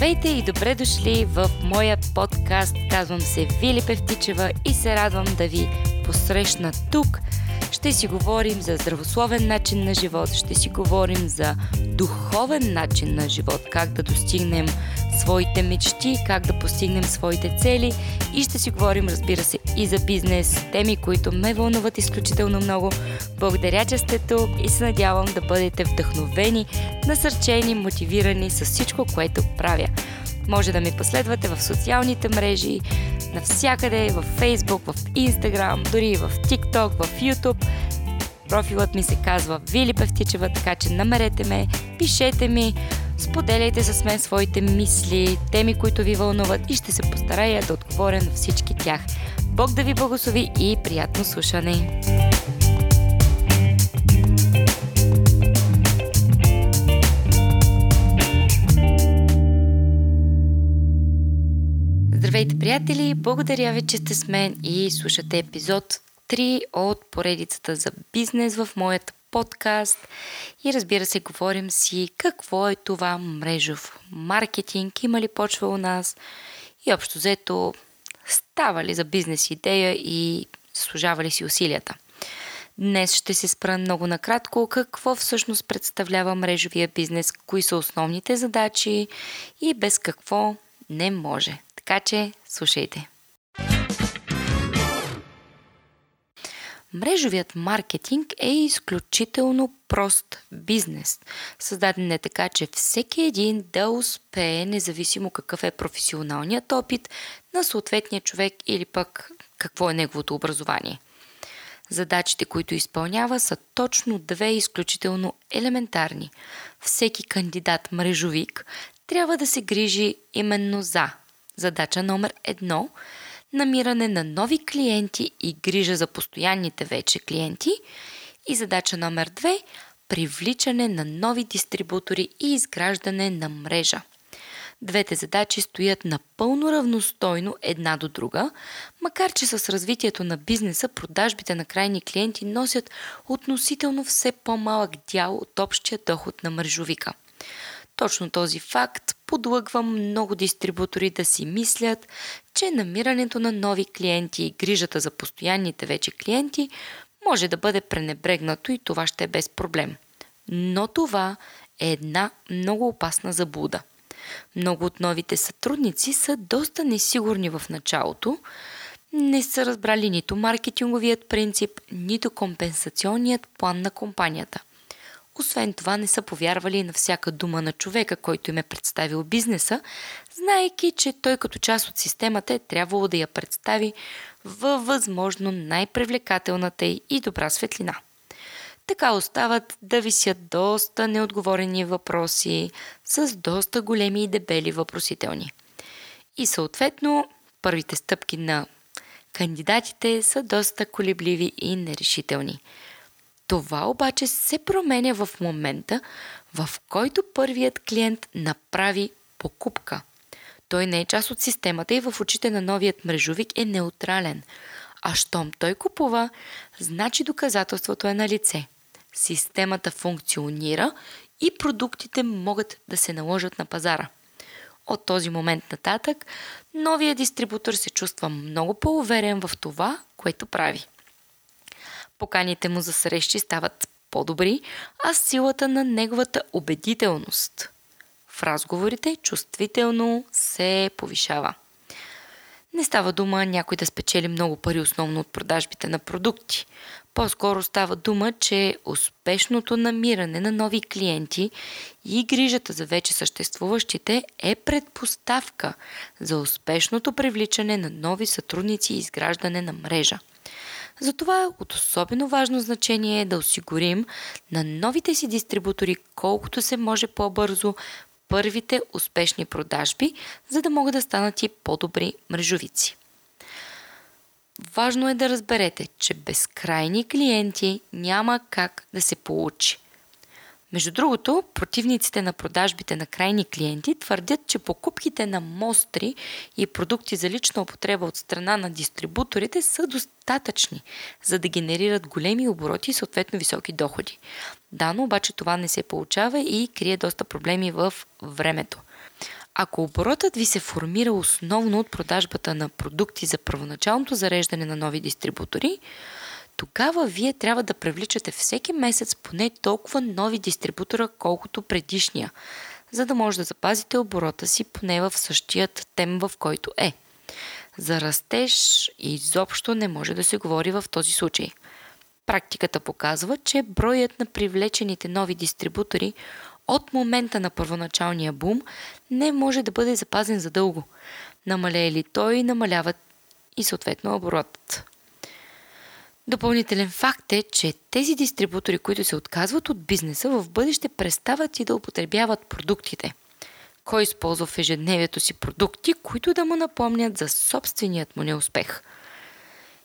Здравейте и добре дошли в моя подкаст. Казвам се Вили Певтичева и се радвам да ви посрещна тук. Ще си говорим за здравословен начин на живот, ще си говорим за духовен начин на живот, как да достигнем своите мечти, как да постигнем своите цели и ще си говорим, разбира се, и за бизнес, теми, които ме вълнуват изключително много. Благодаря, че сте тук и се надявам да бъдете вдъхновени, насърчени, мотивирани с всичко, което правя. Може да ми последвате в социалните мрежи, навсякъде, в Facebook, в Instagram, дори в TikTok, в YouTube. Профилът ми се казва Вили Певтичева, така че намерете ме, пишете ми, Споделяйте с мен своите мисли, теми, които ви вълнуват и ще се постарая да отговоря на всички тях. Бог да ви благослови и приятно слушане! Здравейте, приятели! Благодаря ви, че сте с мен и слушате епизод 3 от поредицата за бизнес в моята подкаст и разбира се, говорим си какво е това мрежов маркетинг, има ли почва у нас и общо взето става ли за бизнес идея и служава ли си усилията. Днес ще се спра много накратко какво всъщност представлява мрежовия бизнес, кои са основните задачи и без какво не може. Така че слушайте. Мрежовият маркетинг е изключително прост бизнес. Създаден е така, че всеки един да успее, независимо какъв е професионалният опит на съответния човек или пък какво е неговото образование. Задачите, които изпълнява, са точно две изключително елементарни. Всеки кандидат мрежовик трябва да се грижи именно за задача номер едно – намиране на нови клиенти и грижа за постоянните вече клиенти. И задача номер две – привличане на нови дистрибутори и изграждане на мрежа. Двете задачи стоят напълно равностойно една до друга, макар че с развитието на бизнеса продажбите на крайни клиенти носят относително все по-малък дял от общия доход на мрежовика. Точно този факт подлъгва много дистрибутори да си мислят, че намирането на нови клиенти и грижата за постоянните вече клиенти може да бъде пренебрегнато и това ще е без проблем. Но това е една много опасна заблуда. Много от новите сътрудници са доста несигурни в началото, не са разбрали нито маркетинговият принцип, нито компенсационният план на компанията. Освен това не са повярвали на всяка дума на човека, който им е представил бизнеса, знаеки, че той като част от системата е трябвало да я представи във възможно най-привлекателната и добра светлина. Така остават да висят доста неотговорени въпроси с доста големи и дебели въпросителни. И съответно, първите стъпки на кандидатите са доста колебливи и нерешителни – това обаче се променя в момента, в който първият клиент направи покупка. Той не е част от системата и в очите на новият мрежовик е неутрален. А щом той купува, значи доказателството е на лице. Системата функционира и продуктите могат да се наложат на пазара. От този момент нататък, новия дистрибутор се чувства много по-уверен в това, което прави. Поканите му за срещи стават по-добри, а силата на неговата убедителност в разговорите чувствително се повишава. Не става дума някой да спечели много пари основно от продажбите на продукти. По-скоро става дума, че успешното намиране на нови клиенти и грижата за вече съществуващите е предпоставка за успешното привличане на нови сътрудници и изграждане на мрежа. Затова от особено важно значение е да осигурим на новите си дистрибутори колкото се може по-бързо първите успешни продажби, за да могат да станат и по-добри мрежовици. Важно е да разберете, че безкрайни клиенти няма как да се получи – между другото, противниците на продажбите на крайни клиенти твърдят, че покупките на мостри и продукти за лична употреба от страна на дистрибуторите са достатъчни, за да генерират големи обороти и съответно високи доходи. Дано обаче това не се получава и крие доста проблеми в времето. Ако оборотът ви се формира основно от продажбата на продукти за първоначалното зареждане на нови дистрибутори, тогава вие трябва да привличате всеки месец поне толкова нови дистрибутора, колкото предишния, за да може да запазите оборота си поне в същият тем, в който е. За растеж изобщо не може да се говори в този случай. Практиката показва, че броят на привлечените нови дистрибутори от момента на първоначалния бум не може да бъде запазен задълго. Намалее ли той, намаляват и съответно оборотът. Допълнителен факт е, че тези дистрибутори, които се отказват от бизнеса, в бъдеще престават и да употребяват продуктите. Кой използва в ежедневието си продукти, които да му напомнят за собственият му неуспех?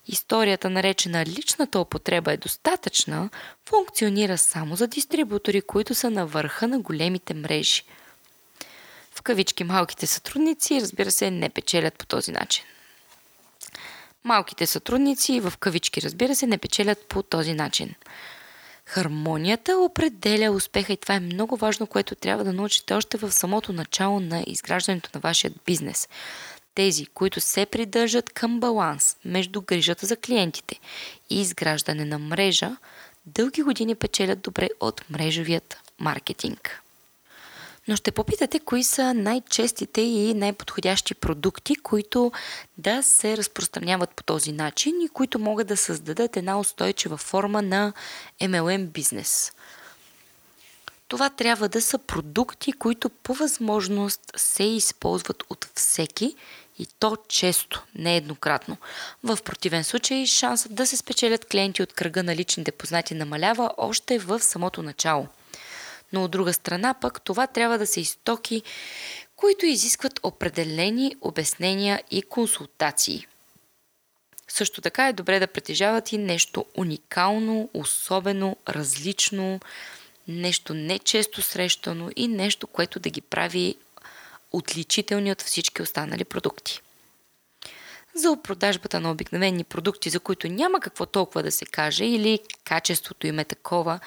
Историята, наречена личната употреба е достатъчна, функционира само за дистрибутори, които са на върха на големите мрежи. В кавички малките сътрудници, разбира се, не печелят по този начин. Малките сътрудници, в кавички разбира се, не печелят по този начин. Хармонията определя успеха и това е много важно, което трябва да научите още в самото начало на изграждането на вашия бизнес. Тези, които се придържат към баланс между грижата за клиентите и изграждане на мрежа, дълги години печелят добре от мрежовият маркетинг. Но ще попитате кои са най-честите и най-подходящи продукти, които да се разпространяват по този начин и които могат да създадат една устойчива форма на MLM бизнес. Това трябва да са продукти, които по възможност се използват от всеки и то често, не еднократно. В противен случай шансът да се спечелят клиенти от кръга на личните познати намалява още в самото начало – но от друга страна пък това трябва да са истоки, които изискват определени обяснения и консултации. Също така е добре да притежават и нещо уникално, особено, различно, нещо нечесто срещано и нещо, което да ги прави отличителни от всички останали продукти. За продажбата на обикновени продукти, за които няма какво толкова да се каже или качеството им е такова,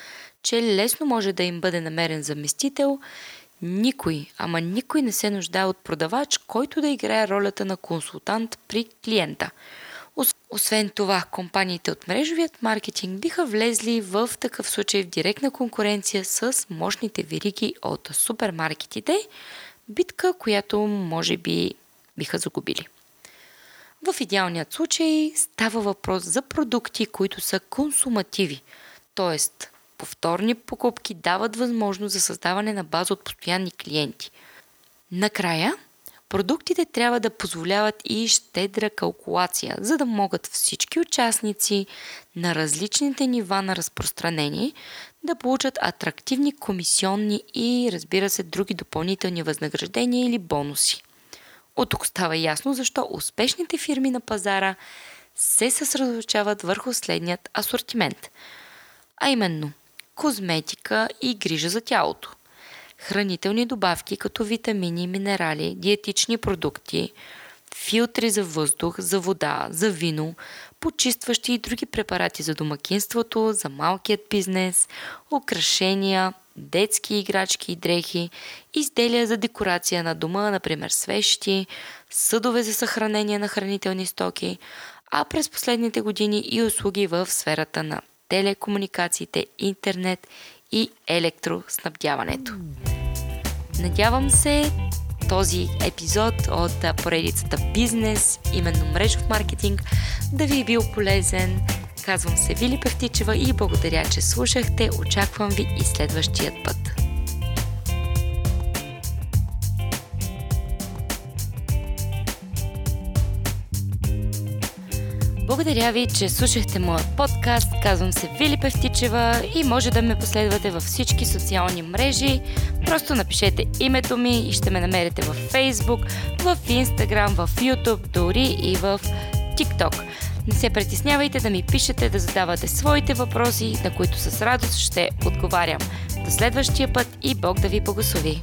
че лесно може да им бъде намерен заместител, никой, ама никой не се нуждае от продавач, който да играе ролята на консултант при клиента. Освен това, компаниите от мрежовият маркетинг биха влезли в такъв случай в директна конкуренция с мощните вириги от супермаркетите, битка, която може би биха загубили. В идеалният случай става въпрос за продукти, които са консумативи, т.е повторни покупки дават възможност за създаване на база от постоянни клиенти. Накрая, продуктите трябва да позволяват и щедра калкулация, за да могат всички участници на различните нива на разпространение да получат атрактивни комисионни и, разбира се, други допълнителни възнаграждения или бонуси. От тук става ясно защо успешните фирми на пазара се съсредоточават върху следният асортимент, а именно козметика и грижа за тялото. Хранителни добавки като витамини, минерали, диетични продукти, филтри за въздух, за вода, за вино, почистващи и други препарати за домакинството, за малкият бизнес, украшения, детски играчки и дрехи, изделия за декорация на дома, например свещи, съдове за съхранение на хранителни стоки, а през последните години и услуги в сферата на телекомуникациите, интернет и електроснабдяването. Надявам се този епизод от поредицата Бизнес, именно мрежов маркетинг, да ви е бил полезен. Казвам се Вили Певтичева и благодаря, че слушахте. Очаквам ви и следващият път. Благодаря ви, че слушахте моят подкаст. Казвам се Вили Певтичева и може да ме последвате във всички социални мрежи. Просто напишете името ми и ще ме намерите в Facebook, в Instagram, в YouTube, дори и в TikTok. Не се притеснявайте да ми пишете, да задавате своите въпроси, на които с радост ще отговарям. До следващия път и Бог да ви благослови!